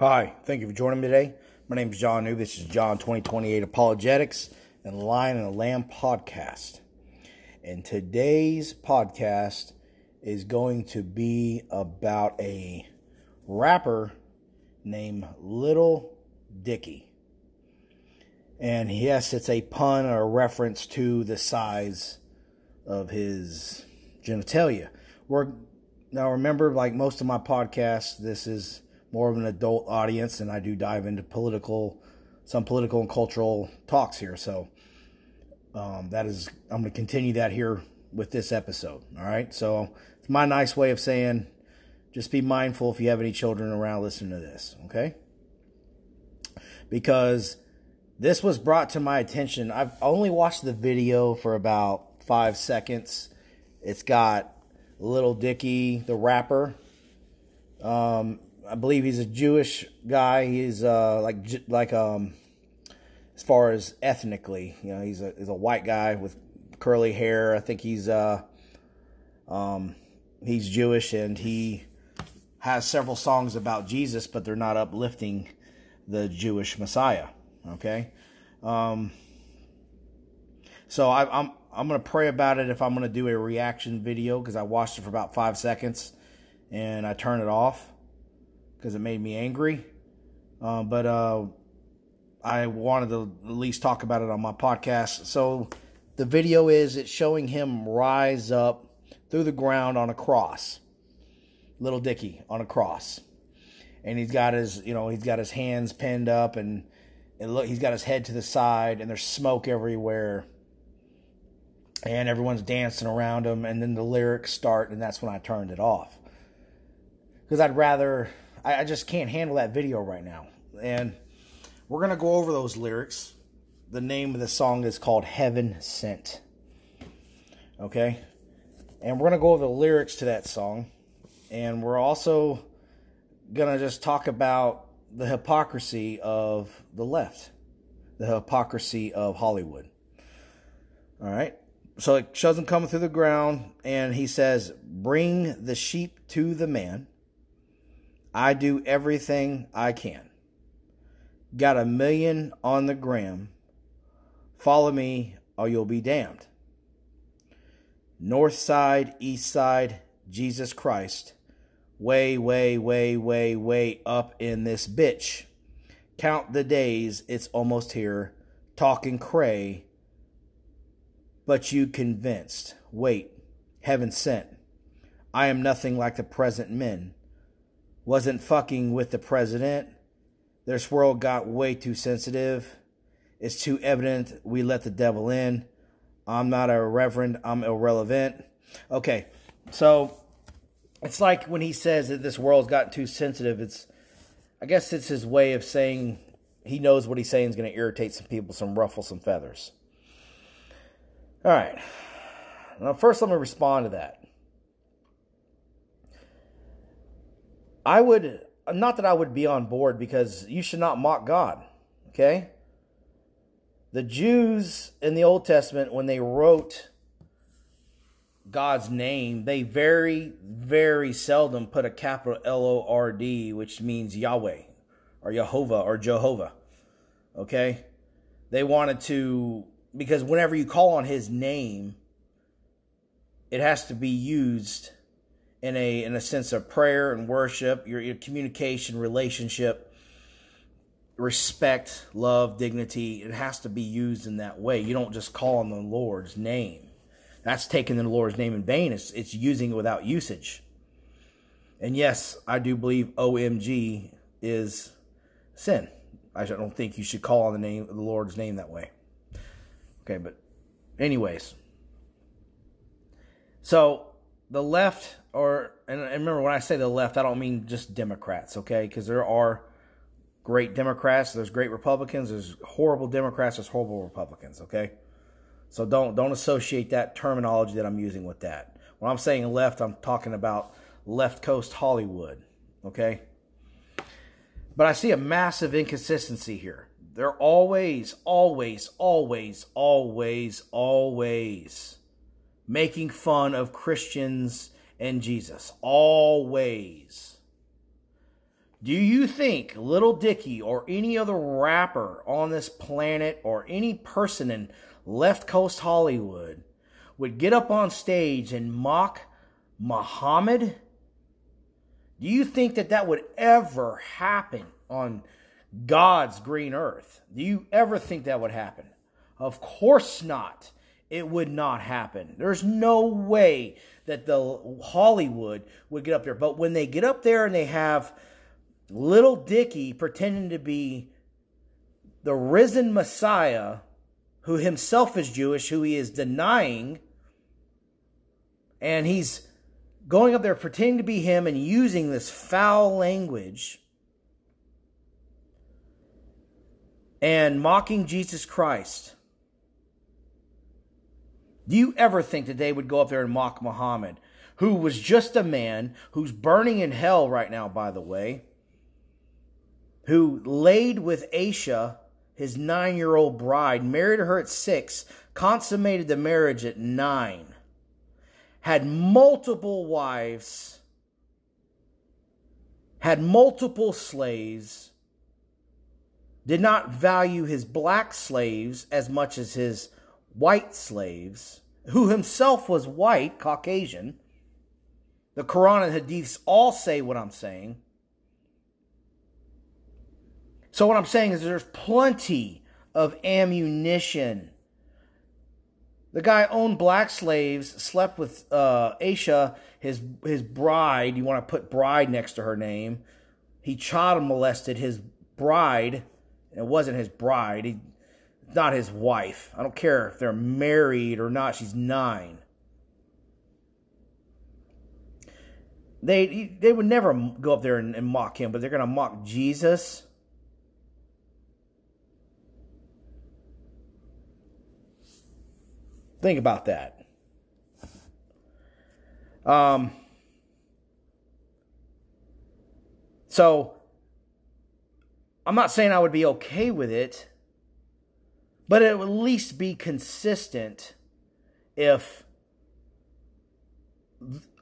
Hi, thank you for joining me today. My name is John New. This is John 2028 Apologetics and Lion and the Lamb podcast. And today's podcast is going to be about a rapper named Little Dicky. And yes, it's a pun or a reference to the size of his genitalia. We're now remember, like most of my podcasts, this is more of an adult audience, and I do dive into political, some political and cultural talks here. So um, that is, I'm going to continue that here with this episode. All right. So it's my nice way of saying, just be mindful if you have any children around listening to this. Okay. Because this was brought to my attention. I've only watched the video for about five seconds. It's got Little Dicky, the rapper. Um, I believe he's a Jewish guy. He's uh, like like um, as far as ethnically, you know, he's a he's a white guy with curly hair. I think he's uh, um, he's Jewish and he has several songs about Jesus, but they're not uplifting the Jewish Messiah. Okay, um, so I, I'm I'm gonna pray about it if I'm gonna do a reaction video because I watched it for about five seconds and I turn it off because it made me angry. Uh, but uh, I wanted to at least talk about it on my podcast. So the video is it's showing him rise up through the ground on a cross, little Dicky on a cross, and he's got his you know he's got his hands pinned up and and look he's got his head to the side and there's smoke everywhere. And everyone's dancing around him, and then the lyrics start, and that's when I turned it off. Because I'd rather I, I just can't handle that video right now. And we're going to go over those lyrics. The name of the song is called Heaven Sent. Okay? And we're going to go over the lyrics to that song. And we're also going to just talk about the hypocrisy of the left, the hypocrisy of Hollywood. All right? So it shows him coming through the ground, and he says, Bring the sheep to the man I do everything I can. Got a million on the gram. Follow me or you'll be damned. North side, east side, Jesus Christ. Way, way, way, way, way up in this bitch. Count the days, it's almost here. Talking cray. But you convinced. Wait, heaven sent. I am nothing like the present men wasn't fucking with the president. This world got way too sensitive. It's too evident we let the devil in. I'm not a reverend, I'm irrelevant. Okay, so it's like when he says that this world's gotten too sensitive, it's I guess it's his way of saying he knows what he's saying is going to irritate some people, some ruffle some feathers. All right. Now, first, let me respond to that. I would not that I would be on board because you should not mock God. Okay? The Jews in the Old Testament, when they wrote God's name, they very, very seldom put a capital L O R D, which means Yahweh or Jehovah or Jehovah. Okay? They wanted to, because whenever you call on his name, it has to be used in a in a sense of prayer and worship, your, your communication, relationship, respect, love, dignity. It has to be used in that way. You don't just call on the Lord's name. That's taking the Lord's name in vain. It's it's using it without usage. And yes, I do believe OMG is sin. I don't think you should call on the name the Lord's name that way. Okay, but anyways. So the left or and remember when I say the left, I don't mean just Democrats, okay? Because there are great Democrats, there's great Republicans, there's horrible Democrats, there's horrible Republicans, okay? So don't don't associate that terminology that I'm using with that. When I'm saying left, I'm talking about left coast Hollywood, okay? But I see a massive inconsistency here. They're always, always, always, always, always making fun of Christians and Jesus. Always. Do you think Little Dicky or any other rapper on this planet or any person in left coast Hollywood would get up on stage and mock Muhammad? Do you think that that would ever happen on God's green earth? Do you ever think that would happen? Of course not. It would not happen. There's no way that the Hollywood would get up there. But when they get up there and they have little Dicky pretending to be the risen Messiah, who himself is Jewish, who he is denying, and he's going up there pretending to be him and using this foul language and mocking Jesus Christ. Do you ever think that they would go up there and mock Muhammad, who was just a man who's burning in hell right now, by the way, who laid with Aisha, his nine year old bride, married her at six, consummated the marriage at nine, had multiple wives, had multiple slaves, did not value his black slaves as much as his white slaves, who himself was white, Caucasian. The Quran and Hadiths all say what I'm saying. So, what I'm saying is there's plenty of ammunition. The guy owned black slaves, slept with uh, Aisha, his, his bride. You want to put bride next to her name. He child molested his bride. It wasn't his bride. He not his wife. I don't care if they're married or not. She's nine. They they would never go up there and, and mock him, but they're going to mock Jesus. Think about that. Um. So, I'm not saying I would be okay with it but it would at least be consistent if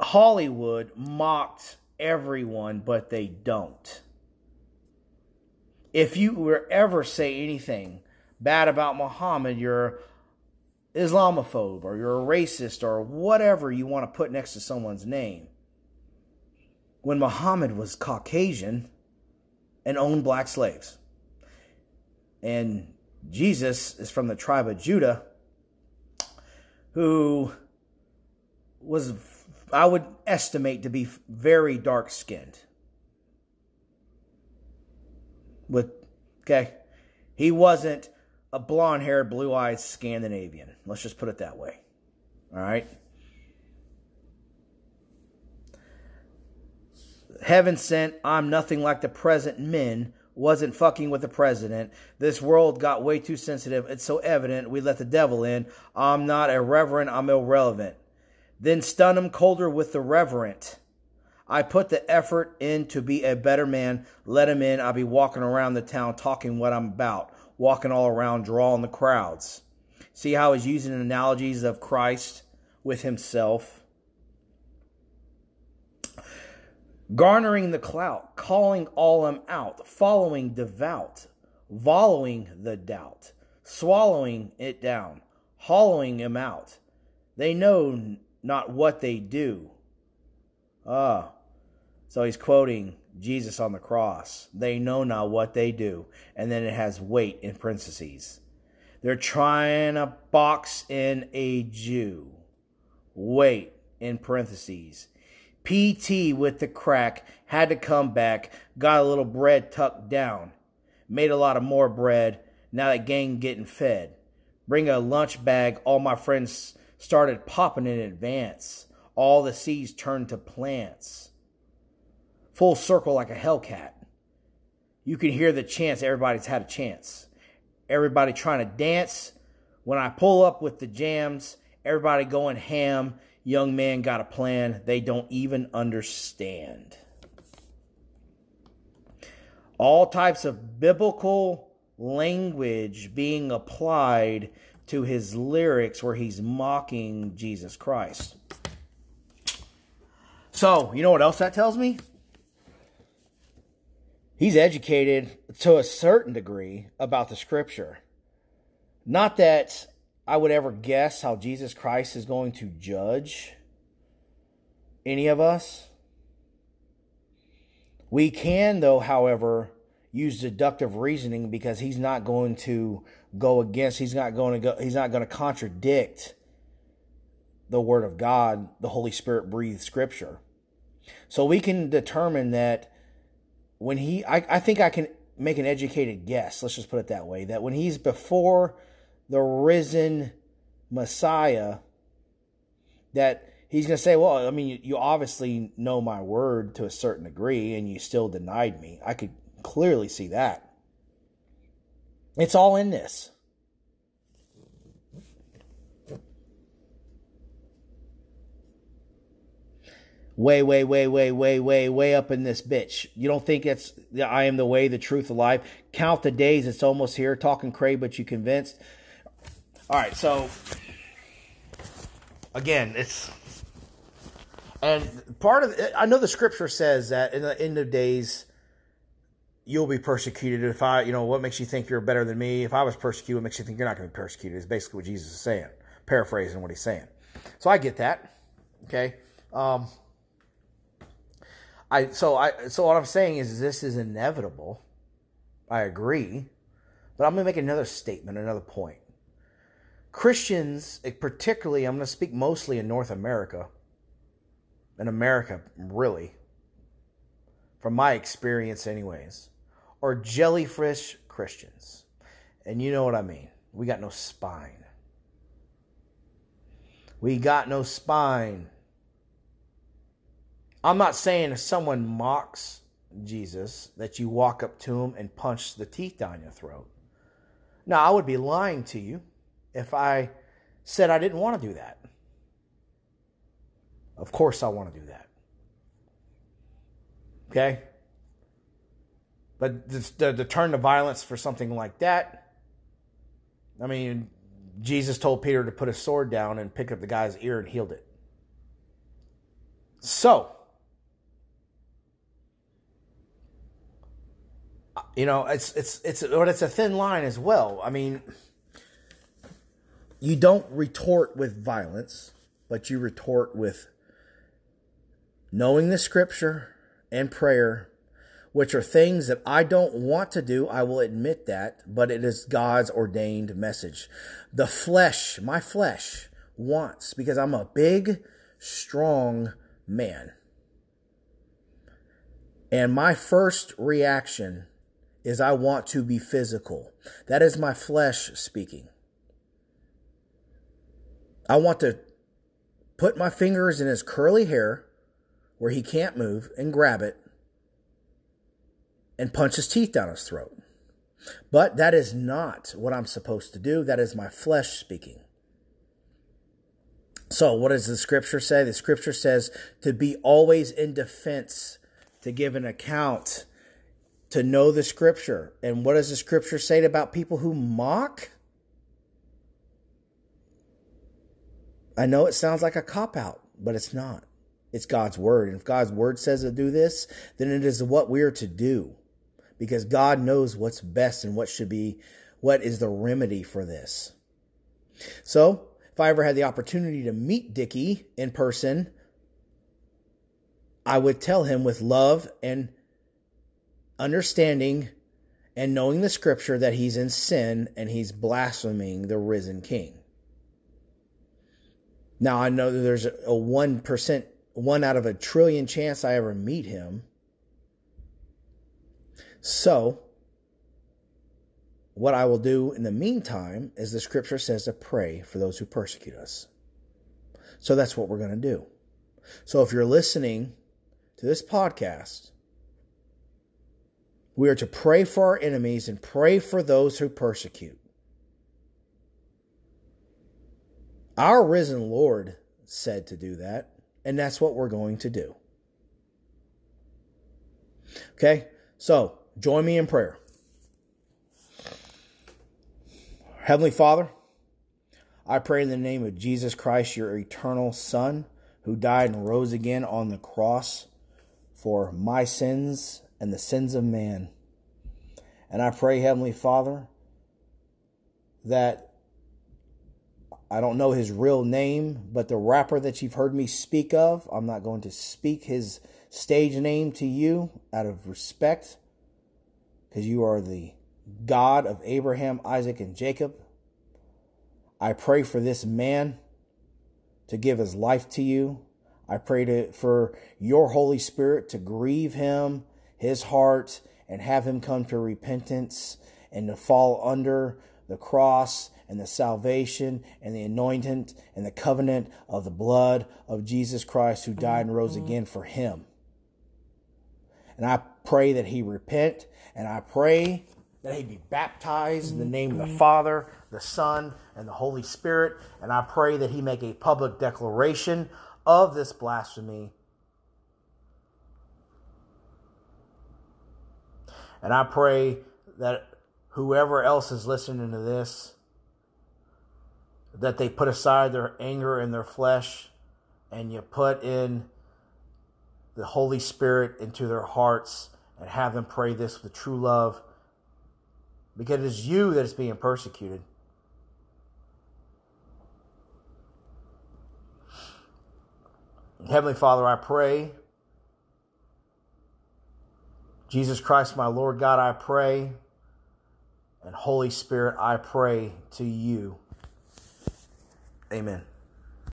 Hollywood mocked everyone, but they don't. If you were ever say anything bad about Muhammad, you're Islamophobe or you're a racist or whatever you want to put next to someone's name. When Muhammad was Caucasian and owned black slaves. And Jesus is from the tribe of Judah, who was, I would estimate, to be very dark skinned. With, okay, he wasn't a blonde haired, blue eyed Scandinavian. Let's just put it that way. All right. Heaven sent, I'm nothing like the present men wasn't fucking with the president. This world got way too sensitive. It's so evident. We let the devil in. I'm not irreverent. I'm irrelevant. Then stun him colder with the reverent. I put the effort in to be a better man. Let him in. I'll be walking around the town talking what I'm about, walking all around, drawing the crowds. See how he's using analogies of Christ with himself. Garnering the clout, calling all them out, following devout, following the doubt, swallowing it down, hollowing him out. They know not what they do. Ah, so he's quoting Jesus on the cross. They know not what they do. And then it has weight in parentheses. They're trying to box in a Jew. Wait in parentheses. PT with the crack, had to come back, got a little bread tucked down, made a lot of more bread, now that gang getting fed. Bring a lunch bag, all my friends started popping in advance. All the seeds turned to plants. Full circle like a hellcat. You can hear the chance. everybody's had a chance. Everybody trying to dance. When I pull up with the jams, everybody going ham young man got a plan they don't even understand. All types of biblical language being applied to his lyrics where he's mocking Jesus Christ. So, you know what else that tells me? he's educated to a certain degree about the scripture. Not that I would ever guess how Jesus Christ is going to judge any of us. We can, though, however, use deductive reasoning because he's not going to go against, he's not going to go, he's not going to contradict the Word of God, the Holy Spirit breathed Scripture. So we can determine that when he, I, I think I can make an educated guess, let's just put it that way, that when he's before the risen Messiah, that he's going to say, Well, I mean, you, you obviously know my word to a certain degree, and you still denied me. I could clearly see that. It's all in this. way, way, way, way, way, way, way up in this bitch. You don't think it's I am the way, the truth, the life. Count the days, it's almost here. Talking cray, but you convinced. All right, so again, it's and part of I know the scripture says that in the end of days you'll be persecuted if I, you know, what makes you think you're better than me? If I was persecuted, what makes you think you're not going to be persecuted? Is basically what Jesus is saying, paraphrasing what he's saying. So I get that. Okay. Um, I so I so what I'm saying is this is inevitable. I agree, but I'm going to make another statement, another point. Christians, particularly, I'm going to speak mostly in North America, in America, really, from my experience, anyways, are jellyfish Christians. And you know what I mean. We got no spine. We got no spine. I'm not saying if someone mocks Jesus that you walk up to him and punch the teeth down your throat. Now, I would be lying to you if I said I didn't want to do that. Of course, I want to do that. Okay? But to turn to violence for something like that, I mean, Jesus told Peter to put his sword down and pick up the guy's ear and healed it. So, you know, it's it's it's but it's a thin line as well. I mean, you don't retort with violence, but you retort with knowing the scripture and prayer, which are things that I don't want to do. I will admit that, but it is God's ordained message. The flesh, my flesh, wants because I'm a big, strong man. And my first reaction is I want to be physical. That is my flesh speaking. I want to put my fingers in his curly hair where he can't move and grab it and punch his teeth down his throat. But that is not what I'm supposed to do. That is my flesh speaking. So, what does the scripture say? The scripture says to be always in defense, to give an account to know the scripture. And what does the scripture say about people who mock? I know it sounds like a cop out, but it's not. It's God's word. And if God's word says to do this, then it is what we are to do. Because God knows what's best and what should be, what is the remedy for this. So, if I ever had the opportunity to meet Dicky in person, I would tell him with love and understanding and knowing the scripture that he's in sin and he's blaspheming the risen king. Now, I know there's a 1%, one out of a trillion chance I ever meet him. So, what I will do in the meantime is the scripture says to pray for those who persecute us. So that's what we're going to do. So if you're listening to this podcast we are to pray for our enemies and pray for those who persecute. Our risen Lord said to do that, and that's what we're going to do. Okay, so join me in prayer. Heavenly Father, I pray in the name of Jesus Christ, your eternal Son, who died and rose again on the cross for my sins and the sins of man. And I pray, Heavenly Father, that I don't know his real name, but the rapper that you've heard me speak of, I'm not going to speak his stage name to you out of respect because you are the God of Abraham, Isaac, and Jacob. I pray for this man to give his life to you. I pray to, for your Holy Spirit to grieve him, his heart, and have him come to repentance and to fall under the cross and the salvation and the anointing and the covenant of the blood of Jesus Christ who died and rose mm-hmm. again for him. And I pray that he repent and I pray that he be baptized in the name of the mm-hmm. Father, the Son, and the Holy Spirit. And I pray that he make a public declaration of this blasphemy. And I pray that whoever else is listening to this, that they put aside their anger and their flesh and you put in the Holy Spirit into their hearts and have them pray this with true love because it is you that is being persecuted. Heavenly Father, I pray. Jesus Christ, my Lord God, I pray. And Holy Spirit, I pray to you. Amen.